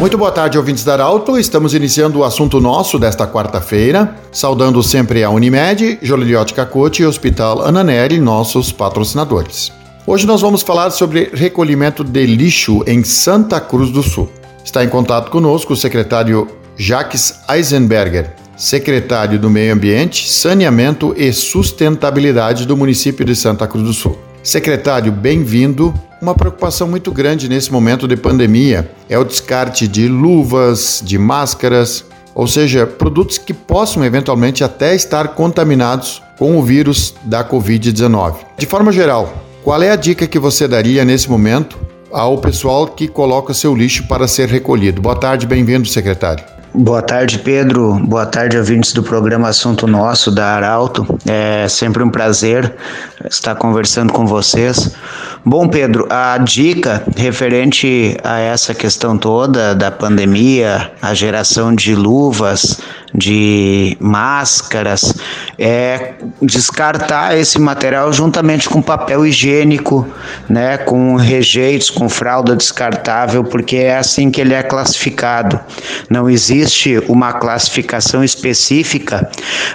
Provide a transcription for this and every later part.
Muito boa tarde, ouvintes da Arauto. Estamos iniciando o assunto nosso desta quarta-feira, saudando sempre a Unimed, Joliliote Cacote e Hospital Ananeri, nossos patrocinadores. Hoje nós vamos falar sobre recolhimento de lixo em Santa Cruz do Sul. Está em contato conosco o secretário Jacques Eisenberger, secretário do Meio Ambiente, Saneamento e Sustentabilidade do município de Santa Cruz do Sul. Secretário, bem-vindo. Uma preocupação muito grande nesse momento de pandemia é o descarte de luvas, de máscaras, ou seja, produtos que possam eventualmente até estar contaminados com o vírus da Covid-19. De forma geral, qual é a dica que você daria nesse momento ao pessoal que coloca seu lixo para ser recolhido? Boa tarde, bem-vindo, secretário. Boa tarde, Pedro. Boa tarde, ouvintes do programa Assunto Nosso da Arauto. É sempre um prazer estar conversando com vocês. Bom, Pedro, a dica referente a essa questão toda da pandemia, a geração de luvas, de máscaras, é descartar esse material juntamente com papel higiênico, né, com rejeitos, com fralda descartável, porque é assim que ele é classificado. Não existe uma classificação específica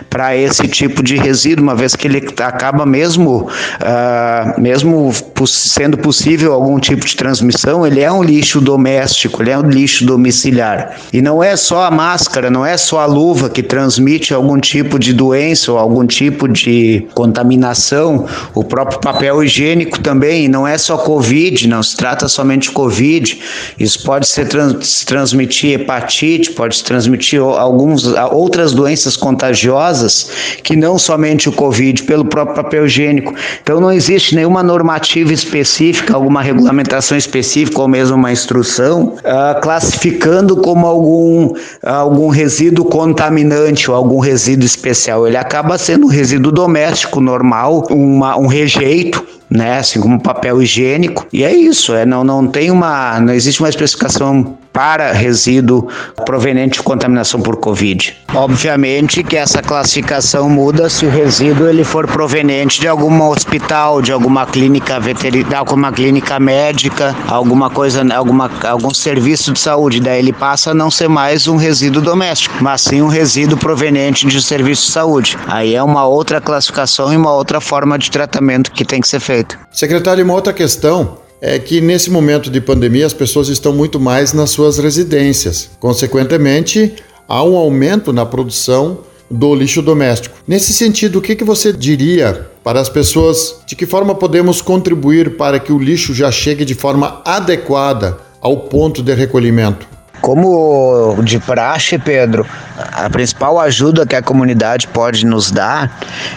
para esse tipo de resíduo, uma vez que ele acaba mesmo, uh, mesmo sendo possível algum tipo de transmissão, ele é um lixo doméstico, ele é um lixo domiciliar. E não é só a máscara, não é só a luva que transmite algum tipo de doença ou algum tipo de contaminação, o próprio papel higiênico também, não é só Covid, não se trata somente de Covid, isso pode ser trans, transmitir hepatite, pode se transmitir alguns, outras doenças contagiosas que não somente o Covid, pelo próprio papel higiênico. Então não existe nenhuma normativa específica, alguma regulamentação específica ou mesmo uma instrução uh, classificando como algum, algum resíduo contaminante ou algum resíduo especial. Ele acaba sendo um resíduo doméstico normal, uma, um rejeito né, assim como papel higiênico. E é isso, é não não tem uma não existe uma especificação para resíduo proveniente de contaminação por Covid. Obviamente que essa classificação muda se o resíduo ele for proveniente de algum hospital, de alguma clínica veterinária, alguma clínica médica, alguma coisa, alguma, algum serviço de saúde. Daí ele passa a não ser mais um resíduo doméstico, mas sim um resíduo proveniente de serviço de saúde. Aí é uma outra classificação e uma outra forma de tratamento que tem que ser feita. Secretário, uma outra questão é que nesse momento de pandemia as pessoas estão muito mais nas suas residências. Consequentemente, há um aumento na produção do lixo doméstico. Nesse sentido, o que, que você diria para as pessoas? De que forma podemos contribuir para que o lixo já chegue de forma adequada ao ponto de recolhimento? Como de praxe, Pedro, a principal ajuda que a comunidade pode nos dar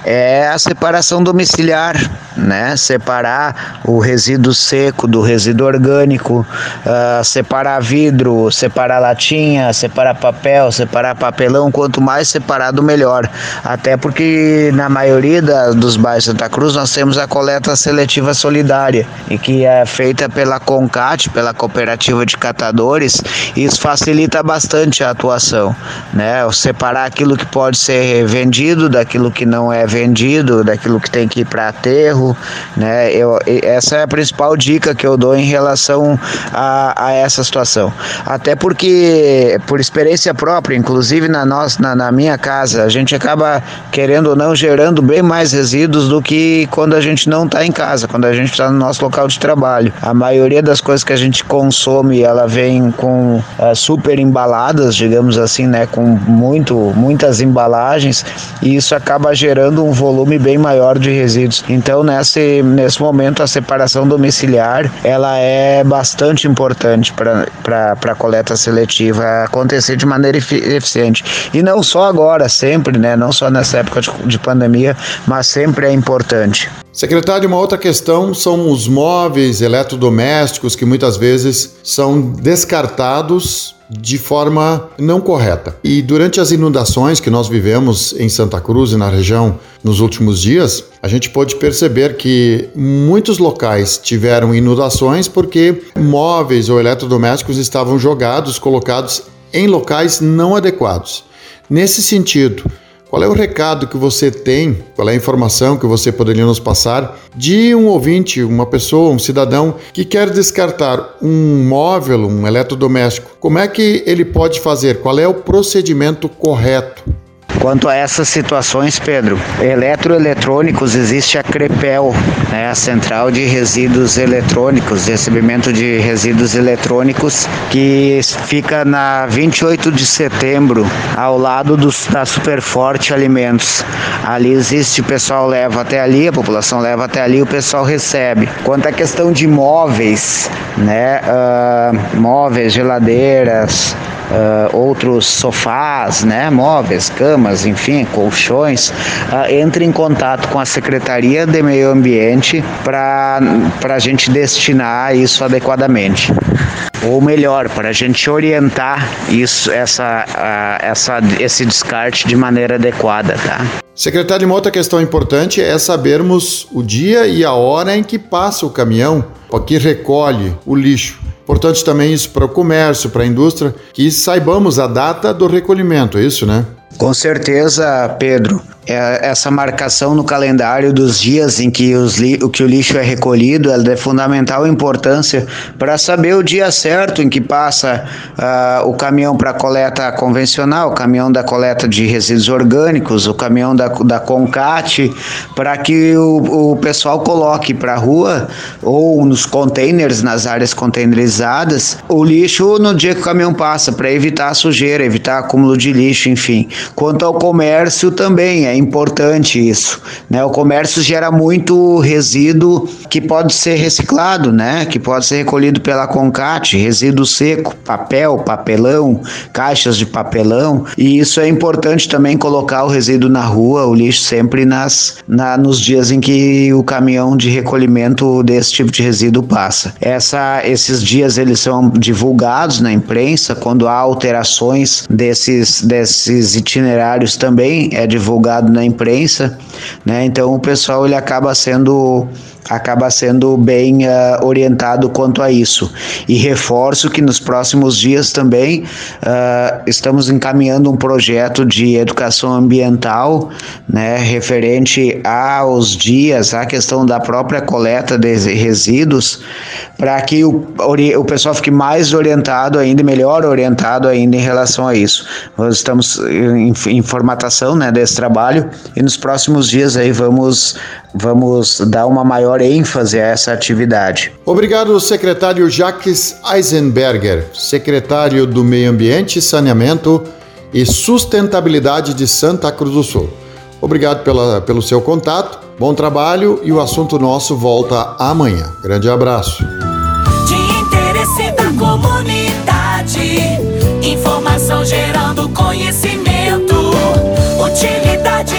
é a separação domiciliar, né? Separar o resíduo seco do resíduo orgânico, uh, separar vidro, separar latinha, separar papel, separar papelão. Quanto mais separado, melhor. Até porque na maioria da, dos bairros de Santa Cruz nós temos a coleta seletiva solidária e que é feita pela Concat, pela cooperativa de catadores. Isso isso facilita bastante a atuação, né? Separar aquilo que pode ser vendido daquilo que não é vendido, daquilo que tem que ir para aterro, né? Eu, essa é a principal dica que eu dou em relação a, a essa situação. Até porque, por experiência própria, inclusive na, nossa, na, na minha casa, a gente acaba, querendo ou não, gerando bem mais resíduos do que quando a gente não está em casa, quando a gente está no nosso local de trabalho. A maioria das coisas que a gente consome, ela vem com uh, super embaladas, digamos assim, né, com muito, muitas embalagens, e isso acaba gerando um volume bem maior de resíduos. Então, nesse, nesse momento, a separação domiciliar ela é bastante importante para a coleta seletiva acontecer de maneira eficiente. E não só agora, sempre, né, não só nessa época de, de pandemia, mas sempre é importante. Secretário, uma outra questão são os móveis eletrodomésticos que muitas vezes são descartados de forma não correta. E durante as inundações que nós vivemos em Santa Cruz e na região nos últimos dias, a gente pôde perceber que muitos locais tiveram inundações porque móveis ou eletrodomésticos estavam jogados, colocados em locais não adequados. Nesse sentido, qual é o recado que você tem, qual é a informação que você poderia nos passar de um ouvinte, uma pessoa, um cidadão que quer descartar um móvel, um eletrodoméstico? Como é que ele pode fazer? Qual é o procedimento correto? Quanto a essas situações, Pedro, eletroeletrônicos existe a CREPEL, né, a Central de Resíduos Eletrônicos, recebimento de resíduos eletrônicos, que fica na 28 de setembro, ao lado do, da Superforte Alimentos. Ali existe, o pessoal leva até ali, a população leva até ali, o pessoal recebe. Quanto à questão de móveis, né, uh, móveis, geladeiras, uh, outros sofás, né, móveis, camas, enfim, colchões, uh, entre em contato com a Secretaria de Meio Ambiente para a gente destinar isso adequadamente ou melhor, para a gente orientar isso, essa, uh, essa, esse descarte de maneira adequada, tá? Secretário, uma outra questão importante é sabermos o dia e a hora em que passa o caminhão que recolhe o lixo. Importante também isso para o comércio, para a indústria, que saibamos a data do recolhimento, é isso, né? Com certeza, Pedro. É, essa marcação no calendário dos dias em que, os li, que o lixo é recolhido é de fundamental importância para saber o dia certo em que passa uh, o caminhão para coleta convencional, o caminhão da coleta de resíduos orgânicos, o caminhão da, da Concate, para que o, o pessoal coloque para a rua ou nos containers, nas áreas containerizadas, o lixo no dia que o caminhão passa, para evitar a sujeira, evitar acúmulo de lixo, enfim. Quanto ao comércio também, é importante isso. Né? O comércio gera muito resíduo que pode ser reciclado, né? que pode ser recolhido pela Concate, resíduo seco, papel, papelão, caixas de papelão. E isso é importante também colocar o resíduo na rua, o lixo sempre nas, na, nos dias em que o caminhão de recolhimento desse tipo de resíduo passa. Essa, esses dias eles são divulgados na imprensa, quando há alterações desses, desses itinerários também é divulgado na imprensa, né? Então o pessoal ele acaba sendo acaba sendo bem uh, orientado quanto a isso. E reforço que nos próximos dias também uh, estamos encaminhando um projeto de educação ambiental, né, referente aos dias, à questão da própria coleta de resíduos, para que o, o pessoal fique mais orientado ainda, melhor orientado ainda em relação a isso. Nós estamos em, em formatação né, desse trabalho e nos próximos dias aí vamos, vamos dar uma maior ênfase a essa atividade. Obrigado, secretário Jacques Eisenberger, secretário do Meio Ambiente, Saneamento e Sustentabilidade de Santa Cruz do Sul. Obrigado pela, pelo seu contato, bom trabalho e o assunto nosso volta amanhã. Grande abraço. De interesse da comunidade, informação gerando conhecimento, utilidade